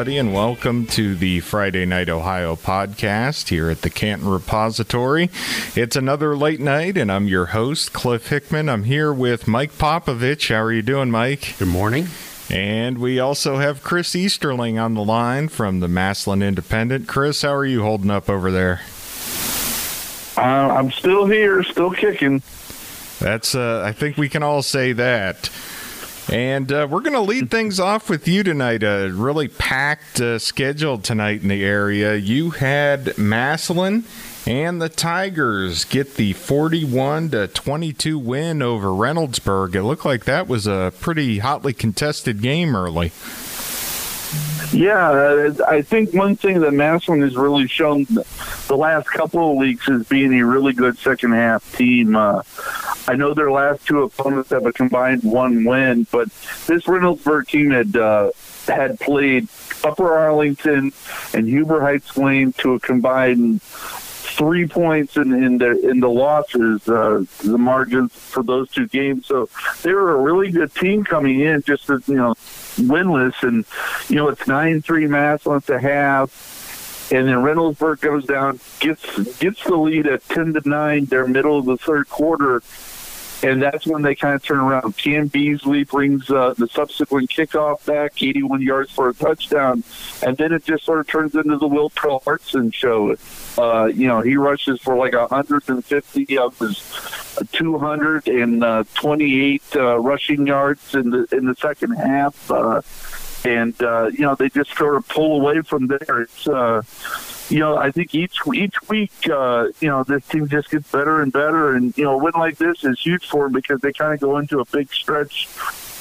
everybody, and welcome to the Friday Night Ohio podcast here at the Canton Repository. It's another late night, and I'm your host, Cliff Hickman. I'm here with Mike Popovich. How are you doing, Mike? Good morning. And we also have Chris Easterling on the line from the Massillon Independent. Chris, how are you holding up over there? Uh, I'm still here, still kicking. That's, uh, I think we can all say that. And uh, we're going to lead things off with you tonight. A really packed uh, schedule tonight in the area. You had Massillon and the Tigers get the 41 to 22 win over Reynoldsburg. It looked like that was a pretty hotly contested game early. Yeah, uh, I think one thing that Massillon has really shown the last couple of weeks is being a really good second half team. Uh, I know their last two opponents have a combined one win, but this Reynoldsburg team had uh, had played Upper Arlington and Huber Heights Wayne to a combined three points in, in the in the losses, uh, the margins for those two games. So they were a really good team coming in, just as you know, winless, and you know it's nine three Massillon to have, and then Reynoldsburg goes down, gets gets the lead at ten to nine. They're middle of the third quarter, and that's when they kind of turn around. Cam Beasley brings uh, the subsequent kickoff back, 81 yards for a touchdown, and then it just sort of turns into the Will Hartson show. Uh, you know, he rushes for like 150 of his 228 uh, rushing yards in the in the second half, uh, and uh, you know they just sort of pull away from there. It's uh, you know, I think each each week, uh, you know, this team just gets better and better, and you know, a win like this is huge for them because they kind of go into a big stretch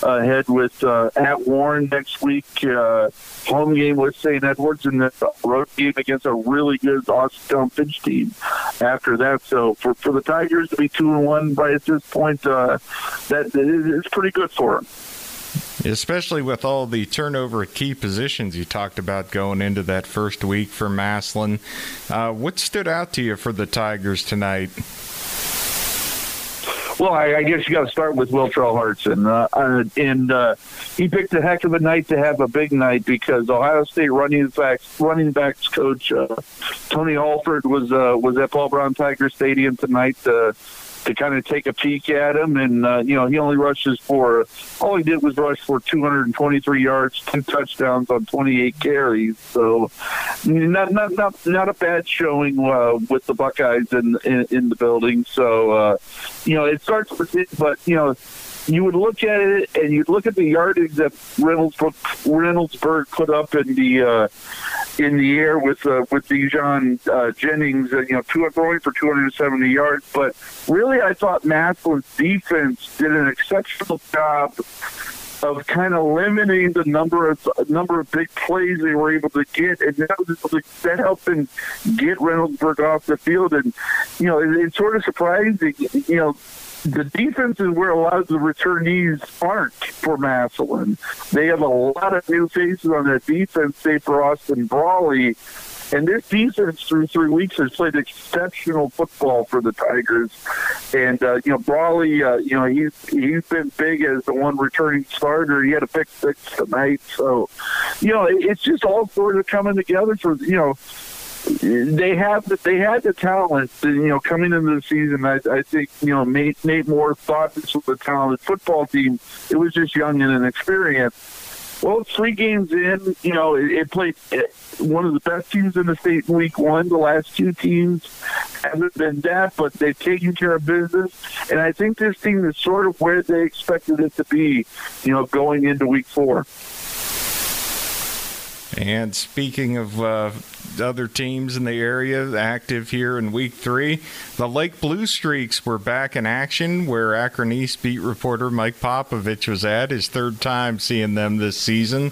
ahead with uh, at Warren next week, uh, home game with St. Edwards, and then road game against a really good Austin Fitch team after that. So for for the Tigers to be two and one right at this point, uh, that it's pretty good for them especially with all the turnover at key positions you talked about going into that first week for Massillon. Uh, what stood out to you for the Tigers tonight? Well, I, I guess you got to start with Will Hartson, uh, uh, and uh, he picked a heck of a night to have a big night because Ohio State running backs running backs coach uh, Tony Alford was uh, was at Paul Brown Tiger Stadium tonight. Uh, to kind of take a peek at him. And, uh, you know, he only rushes for, all he did was rush for 223 yards, two touchdowns on 28 carries. So not, not, not, not a bad showing uh, with the Buckeyes in, in, in the building. So, uh, you know, it starts with it, but, you know, you would look at it and you'd look at the yardage that Reynoldsburg, Reynoldsburg put up in the uh, in the air with uh, with Dijon uh, Jennings, uh, you know, two throwing for 270 yards. But really, I thought Massillon's defense did an exceptional job of kind of limiting the number of number of big plays they were able to get, and that, was, that helped them get Reynoldsburg off the field. And you know, it, it's sort of surprising. You know, the defense is where a lot of the returnees aren't for Massillon. They have a lot of new faces on that defense, say for Austin Brawley. And this defense through three weeks has played exceptional football for the Tigers. And uh, you know, Brawley, uh, you know, he's he's been big as the one returning starter. He had a pick six tonight, so you know, it's just all sort of coming together for you know they have the, they had the talent. You know, coming into the season, I, I think you know Nate, Nate Moore thought this was a talented football team. It was just young and inexperienced. Well, three games in, you know, it, it played eh, one of the best teams in the state in week one. The last two teams haven't been that, but they've taken care of business. And I think this team is sort of where they expected it to be, you know, going into week four. And speaking of uh, other teams in the area active here in week three, the Lake Blue Streaks were back in action where Akron East beat reporter Mike Popovich was at, his third time seeing them this season.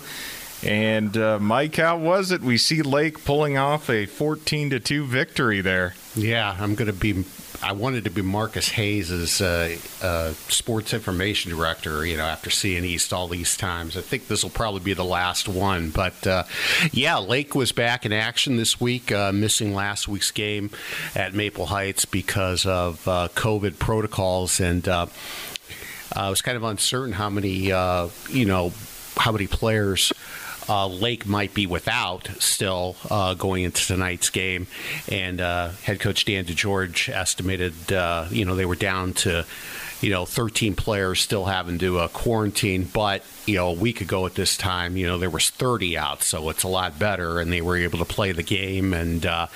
And uh, Mike, how was it? We see Lake pulling off a 14 to 2 victory there. Yeah, I'm going to be I wanted to be Marcus Hayes uh, uh, sports information director. You know, after seeing East all these times, I think this will probably be the last one. But uh, yeah, Lake was back in action this week, uh, missing last week's game at Maple Heights because of uh, COVID protocols, and uh, I was kind of uncertain how many you know how many players uh, Lake might be without still uh, going into tonight's game. And uh, head coach Dan DeGeorge estimated, uh, you know, they were down to you know, 13 players still having to uh, quarantine. But, you know, a week ago at this time, you know, there was 30 out, so it's a lot better, and they were able to play the game. And, uh,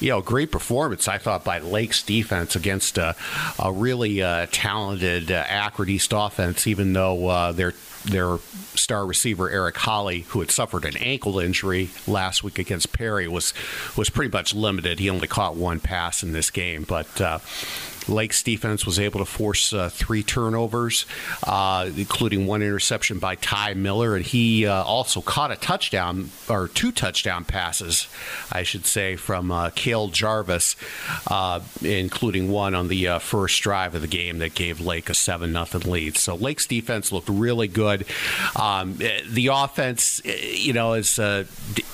you know, great performance, I thought, by Lake's defense against a, a really talented Akron East offense, even though they're their star receiver Eric Holly, who had suffered an ankle injury last week against Perry, was was pretty much limited. He only caught one pass in this game, but uh, Lake's defense was able to force uh, three turnovers, uh, including one interception by Ty Miller, and he uh, also caught a touchdown or two touchdown passes, I should say, from uh, Jarvis, uh, including one on the uh, first drive of the game that gave Lake a seven nothing lead. So Lake's defense looked really good. Um, the offense, you know, as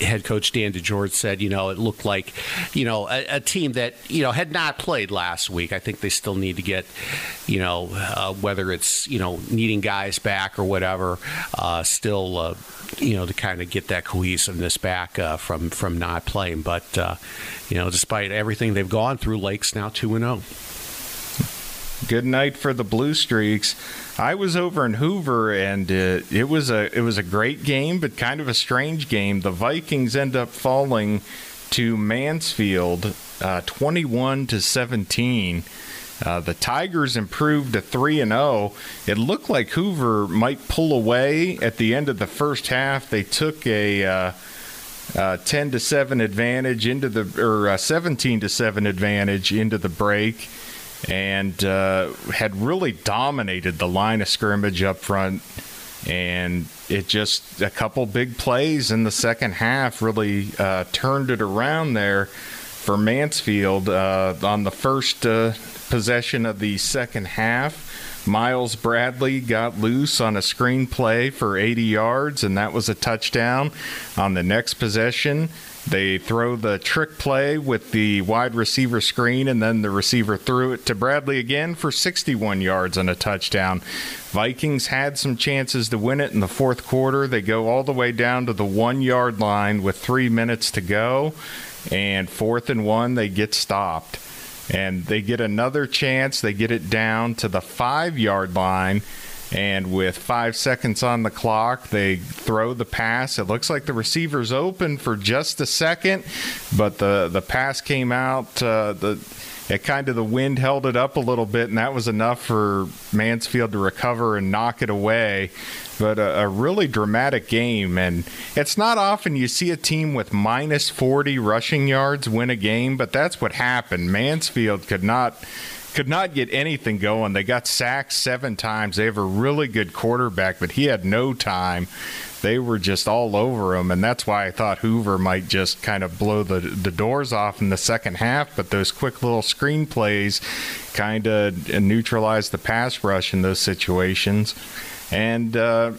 head coach Dan DeGeorge said, you know, it looked like, you know, a, a team that you know had not played last week. I think they still need to get, you know, uh, whether it's you know needing guys back or whatever, uh, still. Uh, you know, to kind of get that cohesiveness back uh, from from not playing, but uh, you know, despite everything they've gone through, Lake's now two and zero. Oh. Good night for the Blue Streaks. I was over in Hoover, and uh, it was a it was a great game, but kind of a strange game. The Vikings end up falling to Mansfield, uh, twenty-one to seventeen. Uh, the Tigers improved to 3 and 0. It looked like Hoover might pull away at the end of the first half. They took a uh, uh, 10 to 7 advantage into the or uh, 17 to 7 advantage into the break and uh, had really dominated the line of scrimmage up front and it just a couple big plays in the second half really uh, turned it around there for Mansfield on the first possession of the second half. Miles Bradley got loose on a screen play for 80 yards, and that was a touchdown. On the next possession, they throw the trick play with the wide receiver screen, and then the receiver threw it to Bradley again for 61 yards and a touchdown. Vikings had some chances to win it in the fourth quarter. They go all the way down to the one yard line with three minutes to go, and fourth and one, they get stopped and they get another chance. They get it down to the five yard line. And with five seconds on the clock, they throw the pass. It looks like the receiver's open for just a second, but the, the pass came out. Uh, the it kind of the wind held it up a little bit, and that was enough for Mansfield to recover and knock it away. But a, a, really dramatic game, and it's not often you see a team with minus 40 rushing yards win a game, but that's what happened. Mansfield could not could not get anything going. They got sacked seven times. They have a really good quarterback, but he had no time they were just all over him, and that's why I thought Hoover might just kind of blow the the doors off in the second half. But those quick little screen plays kind of neutralized the pass rush in those situations, and. Uh,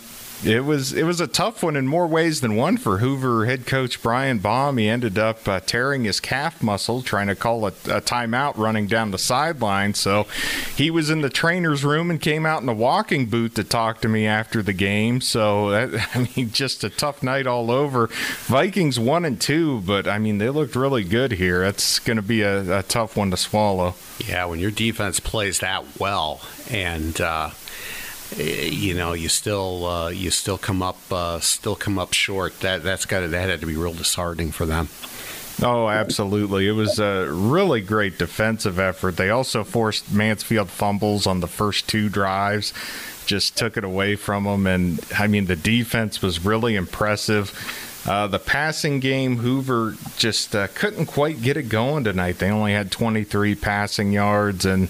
it was it was a tough one in more ways than one for Hoover head coach Brian Baum. He ended up uh, tearing his calf muscle trying to call a, a timeout running down the sideline. So he was in the trainer's room and came out in a walking boot to talk to me after the game. So that, I mean, just a tough night all over. Vikings one and two, but I mean they looked really good here. That's going to be a, a, tough one to swallow. Yeah, when your defense plays that well and. Uh you know you still uh, you still come up uh, still come up short. That that's got that had to be real disheartening for them. Oh, absolutely. It was a really great defensive effort. They also forced Mansfield fumbles on the first two drives, just took it away from them. And I mean, the defense was really impressive. Uh, the passing game, Hoover just uh, couldn't quite get it going tonight. They only had 23 passing yards, and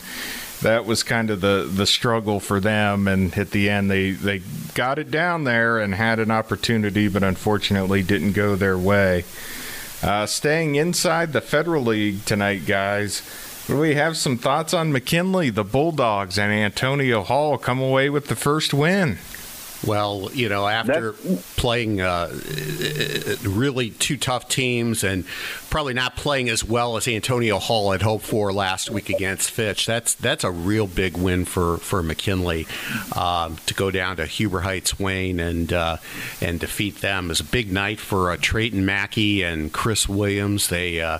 that was kind of the the struggle for them. And at the end, they they got it down there and had an opportunity, but unfortunately didn't go their way. Uh, staying inside the Federal League tonight, guys. We have some thoughts on McKinley, the Bulldogs, and Antonio Hall come away with the first win. Well, you know, after That's- playing uh, really two tough teams and probably not playing as well as Antonio Hall had hoped for last week against Fitch, that's that's a real big win for for McKinley um, to go down to Huber Heights Wayne and uh, and defeat them. It was a big night for uh, Trayton Mackey and Chris Williams. They uh,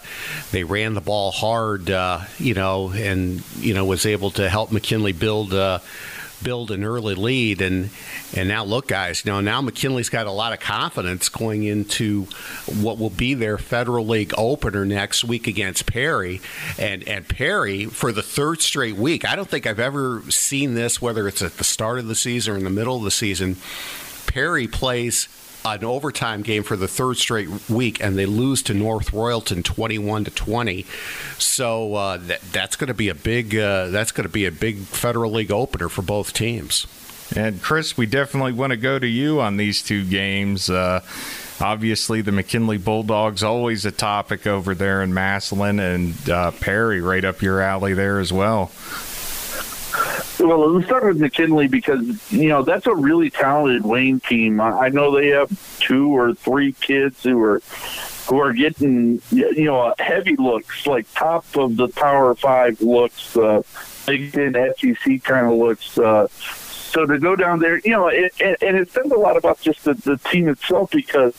they ran the ball hard, uh, you know, and you know was able to help McKinley build. Build an early lead and and now look guys you know now McKinley's got a lot of confidence going into what will be their Federal League opener next week against Perry. And and Perry for the third straight week I don't think I've ever seen this whether it's at the start of the season or in the middle of the season Perry plays an overtime game for the third straight week, and they lose to North Royalton twenty-one to twenty. So uh, that, that's going to be a big uh, that's going to be a big Federal League opener for both teams. And Chris, we definitely want to go to you on these two games. Uh, obviously, the McKinley Bulldogs always a topic over there in Massillon, and uh, Perry right up your alley there as well. Well, let's start with McKinley because you know that's a really talented Wayne team. I know they have two or three kids who are who are getting you know heavy looks, like top of the Power Five looks, uh, Big Ten SEC kind of looks. Uh, so to go down there, you know, it, and, and it says a lot about just the, the team itself because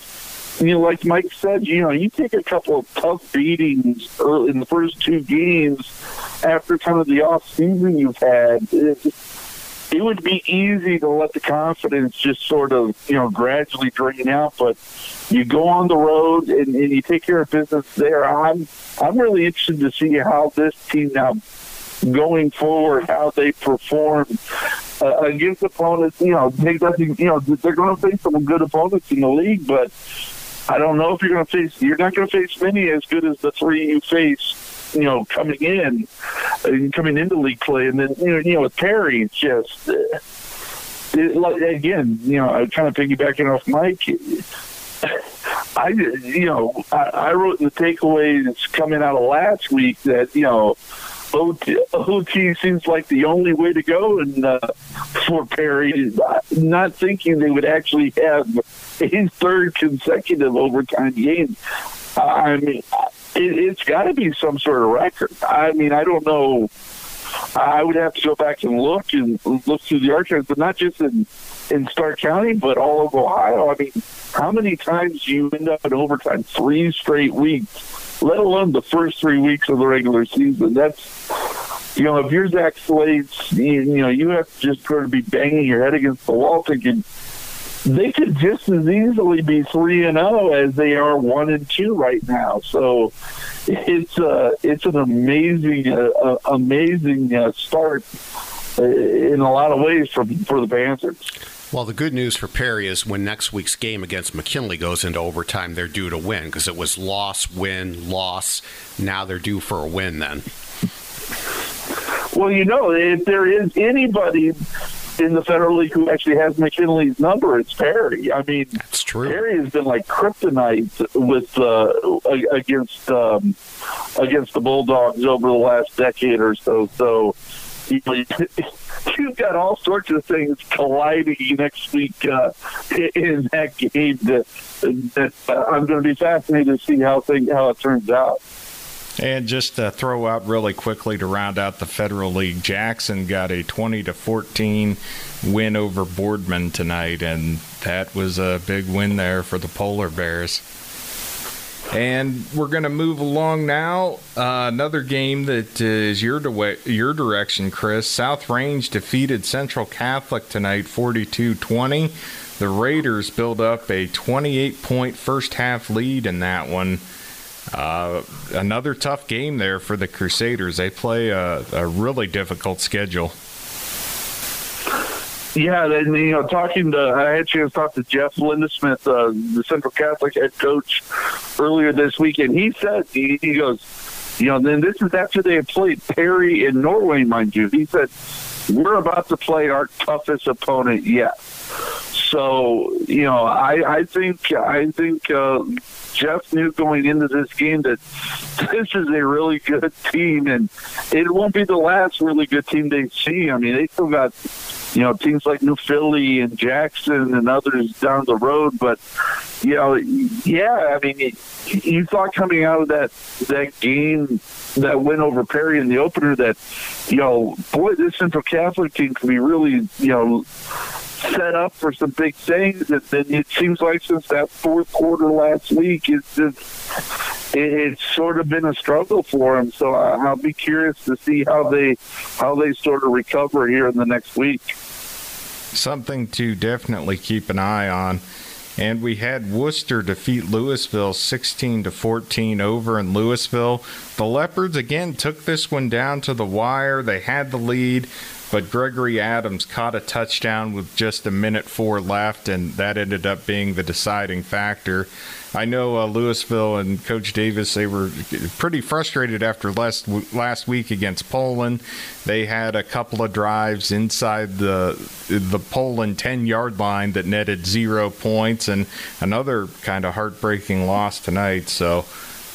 you know, like Mike said, you know, you take a couple of tough beatings early in the first two games after kind of the off season you've had. It, it would be easy to let the confidence just sort of, you know, gradually drain out, but you go on the road and, and you take care of business there. I'm I'm really interested to see how this team now going forward, how they perform uh, against opponents. You know, they doesn't, you know, they're going to face some good opponents in the league, but I don't know if you're going to face. You're not going to face many as good as the three you face. You know, coming in, uh, coming into league play, and then you know, you know, with Perry, it's just. Uh, it, like, again, you know, I kind of piggybacking off Mike. I, you know, I, I wrote the takeaways coming out of last week that you know OT, OT seems like the only way to go, and uh, for Perry, not thinking they would actually have a third consecutive overtime game. I mean, it, it's got to be some sort of record. I mean, I don't know. I would have to go back and look and look through the archives, but not just in in Stark County, but all of Ohio. I mean, how many times do you end up in overtime? Three straight weeks, let alone the first three weeks of the regular season. That's you know, if you're Zach Slates, you, you know, you have to just sort of be banging your head against the wall, thinking they could just as easily be three and zero as they are one and two right now. So it's uh, it's an amazing, uh, uh, amazing uh, start uh, in a lot of ways for for the Panthers. Well, the good news for Perry is when next week's game against McKinley goes into overtime, they're due to win because it was loss, win, loss. Now they're due for a win then. Well, you know, if there is anybody in the Federal League who actually has McKinley's number, it's Perry. I mean, That's true. Perry has been like kryptonite with uh, against um, against the Bulldogs over the last decade or so. So you know, you've got all sorts of things colliding next week uh, in that game. That, that uh, I'm going to be fascinated to see how how it turns out. And just to throw out really quickly to round out the Federal League, Jackson got a 20 to 14 win over Boardman tonight, and that was a big win there for the Polar Bears. And we're going to move along now. Uh, another game that is your your direction, Chris. South Range defeated Central Catholic tonight, 42-20. The Raiders build up a 28 point first half lead in that one. Uh, another tough game there for the Crusaders. They play a, a really difficult schedule. Yeah, then you know, talking to I had a chance to talk to Jeff Lindesmith, uh, the Central Catholic head coach, earlier this week, and he said he, he goes, you know, then this is after they had played Perry in Norwayne, mind you. He said we're about to play our toughest opponent yet. So you know, I I think I think uh, Jeff knew going into this game that this is a really good team, and it won't be the last really good team they see. I mean, they still got you know teams like New Philly and Jackson and others down the road. But you know, yeah, I mean, you thought coming out of that that game that win over Perry in the opener that you know, boy, this Central Catholic team can be really you know set up for some big things. And then it seems like since that fourth quarter last week, it's just, it, it's sort of been a struggle for them. So I, I'll be curious to see how they how they sort of recover here in the next week. Something to definitely keep an eye on. And we had Wooster defeat Louisville 16 to 14 over in Louisville. The Leopards again took this one down to the wire. They had the lead, but Gregory Adams caught a touchdown with just a minute four left, and that ended up being the deciding factor. I know uh, Louisville and Coach Davis they were pretty frustrated after last last week against Poland. They had a couple of drives inside the the Poland ten yard line that netted zero points, and another kind of heartbreaking loss tonight. So,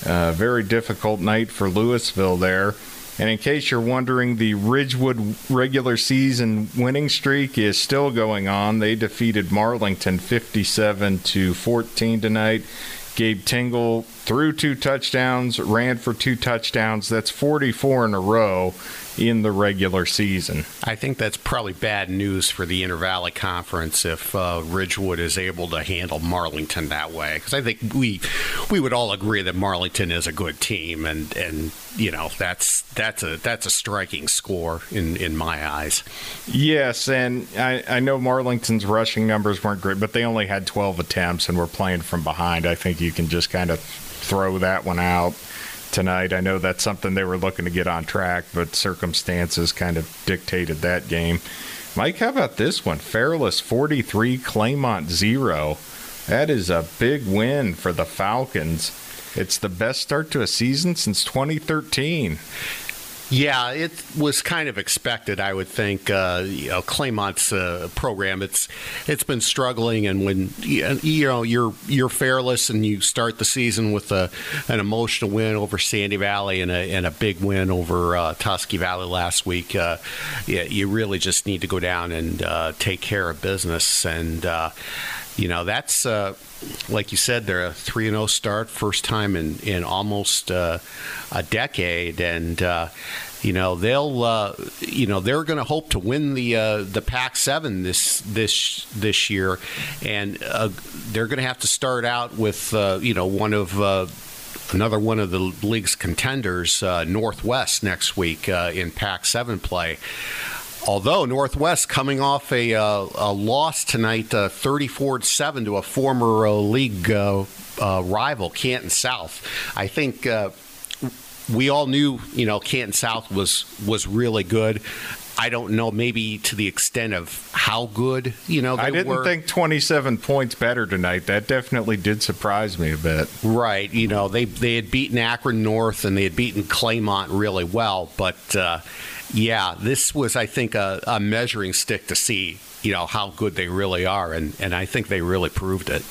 uh, very difficult night for Louisville there. And in case you're wondering, the Ridgewood regular season winning streak is still going on. They defeated Marlington 57 to 14 tonight. Gabe Tingle threw two touchdowns, ran for two touchdowns. That's 44 in a row in the regular season. I think that's probably bad news for the Inter Valley Conference if uh, Ridgewood is able to handle Marlington that way. Because I think we we would all agree that Marlington is a good team, and and you know that's that's a that's a striking score in in my eyes. Yes, and I, I know Marlington's rushing numbers weren't great, but they only had 12 attempts and were playing from behind. I think you can just kind of throw that one out tonight. I know that's something they were looking to get on track, but circumstances kind of dictated that game. Mike, how about this one? Fairless 43, Claymont 0. That is a big win for the Falcons. It's the best start to a season since 2013. Yeah, it was kind of expected, I would think. Uh, you know, Claymont's uh, program it's it's been struggling, and when you know you're you're Fairless and you start the season with a, an emotional win over Sandy Valley and a, and a big win over uh, Tusky Valley last week, uh, you really just need to go down and uh, take care of business, and uh, you know that's like you said, they're a three and zero oh start, first time in in almost uh, a decade, and uh, you know they'll uh, you know they're going to hope to win the uh, the Pac seven this this this year, and uh, they're going to have to start out with uh, you know one of another one of the league's contenders, Northwest, next week in Pac seven play. Although Northwest coming off a, uh, a loss tonight, uh, 34 7 to a former uh, league uh, uh, rival, Canton South. I think uh, we all knew, you know, Canton South was was really good. I don't know, maybe to the extent of how good, you know, I didn't were. think 27 points better tonight. That definitely did surprise me a bit. Right. You know, they, they had beaten Akron North and they had beaten Claymont really well, but uh, yeah, this was, I think, a, a, measuring stick to see, you know, how good they really are, and, and I think they really proved it.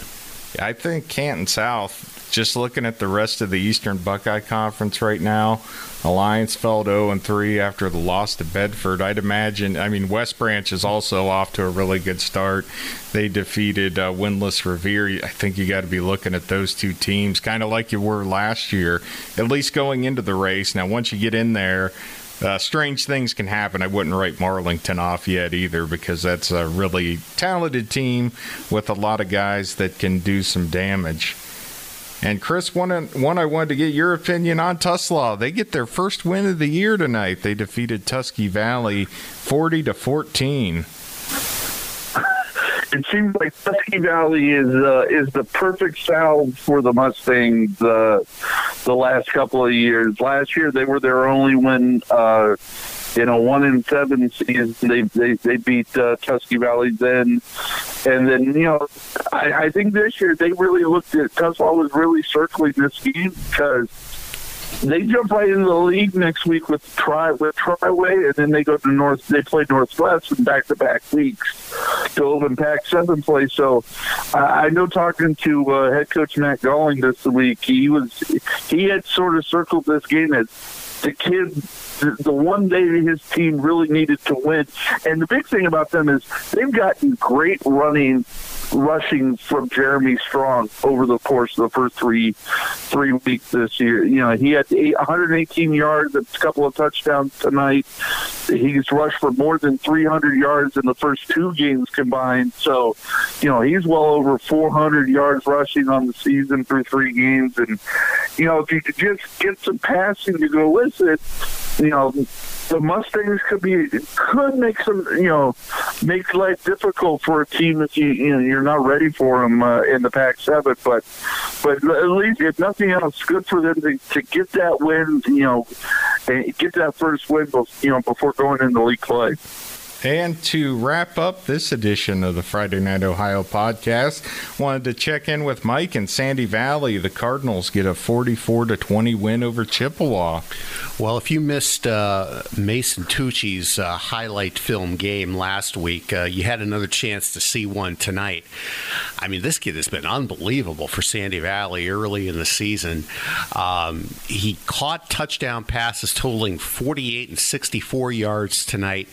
I think Canton South, just looking at the rest of the Eastern Buckeye Conference right now, Alliance fell to 0 and 3 after the loss to Bedford. I'd imagine, I mean, West Branch is also off to a really good start. They defeated uh, Revere. I think you got to be looking at those two teams kind of like you were last year, at least going into the race. Now, once you get in there, uh, strange things can happen. I wouldn't write Marlington off yet either because that's a really talented team with a lot of guys that can do some damage. And Chris, one, one I wanted to get your opinion on Tuslaw. They get their first win of the year tonight. They defeated Tusky Valley 40 to 14 it seems like Tusky Valley is uh, is the perfect salve for the Mustangs uh, the last couple of years. Last year they were their only win uh, in a one in seven season. They they they beat uh, Tusky Valley then, and then you know I, I think this year they really looked at Tuslaw was really circling this game because they jump right into the league next week with try with Triway, and then they go to North. They play Northwest in back to back weeks to open Pac seven place. So uh, I know talking to uh, head coach Matt Galling this week, he was he had sort of circled this game as the kid the, the one day his team really needed to win. And the big thing about them is they've gotten great running rushing from Jeremy Strong over the course of the first three three weeks this year. You know, he had eight, 118 yards, a couple of touchdowns tonight. He's rushed for more than 300 yards in the first two games combined. So, you know, he's well over 400 yards rushing on the season through three games. And, you know, if you could just get some passing to go with it, you know, the Mustangs could be could make some you know make life difficult for a team if you you know you're not ready for them uh, in the Pac-7. But but at least if nothing else, good for them to, to get that win. You know, and get that first win. You know, before going into league play. And to wrap up this edition of the Friday Night Ohio podcast, wanted to check in with Mike in Sandy Valley. The Cardinals get a 44 to 20 win over Chippewa. Well, if you missed uh, Mason Tucci's uh, highlight film game last week, uh, you had another chance to see one tonight. I mean, this kid has been unbelievable for Sandy Valley early in the season. Um, he caught touchdown passes totaling 48 and 64 yards tonight,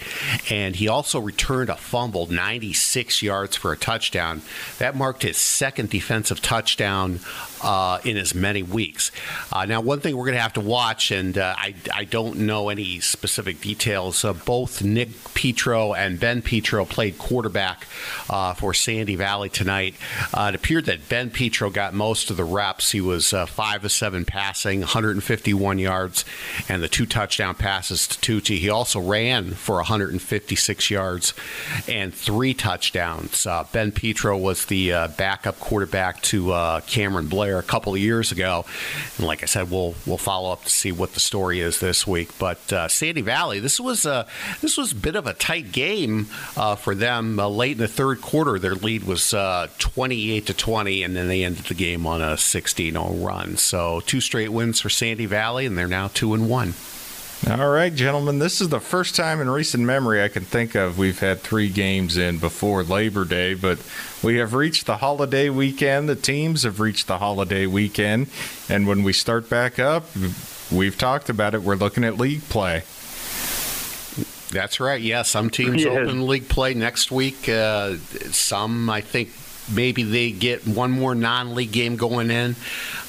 and he also returned a fumble, 96 yards for a touchdown. That marked his second defensive touchdown uh, in as many weeks. Uh, now, one thing we're going to have to watch, and uh, I, I don't know any specific details, uh, both Nick Petro and Ben Petro played quarterback uh, for Sandy Valley tonight. Uh, it appeared that Ben Petro got most of the reps. He was 5 of 7 passing, 151 yards, and the two touchdown passes to Tucci. He also ran for 156 yards and three touchdowns. ben Petro was the backup quarterback to Cameron Blair there a couple of years ago. And like I said, we'll we'll follow up to see what the story is this week. But uh, Sandy Valley, this was a this was a bit of a tight game uh, for them. Uh, late in the third quarter, their lead was uh, 28 to 20, and then they ended the game on a 16-0 run. So two straight wins for Sandy Valley, and they're now two and one. All right, gentlemen. This is the first time in recent memory I can think of we've had three games in before Labor Day, but we have reached the holiday weekend. The teams have reached the holiday weekend. And when we start back up, we've talked about it. We're looking at league play. That's right. Yeah, some teams yeah. open league play next week. Uh, some, I think, maybe they get one more non-league game going in.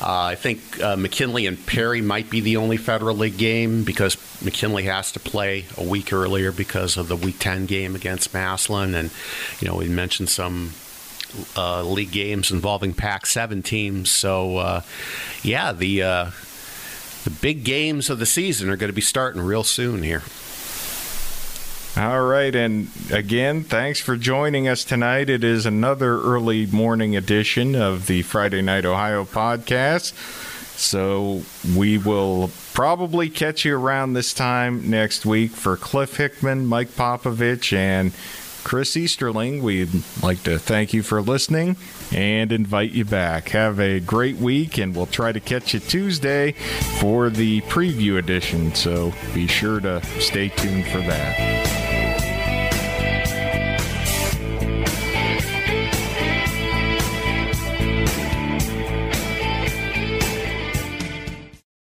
Uh, I think uh, McKinley and Perry might be the only federal league game because McKinley has to play a week earlier because of the Week 10 game against Massillon, and you know we mentioned some. Uh, league games involving Pac-7 teams, so uh, yeah, the uh, the big games of the season are going to be starting real soon here. All right. And again, thanks for joining us tonight. It is another early morning edition of the Friday Night Ohio podcast. So we will probably catch you around this time next week for Cliff Hickman, Mike Popovich, and Chris Easterling. We'd like to thank you for listening and invite you back. Have a great week, and we'll try to catch you Tuesday for the preview edition. So be sure to stay tuned for that.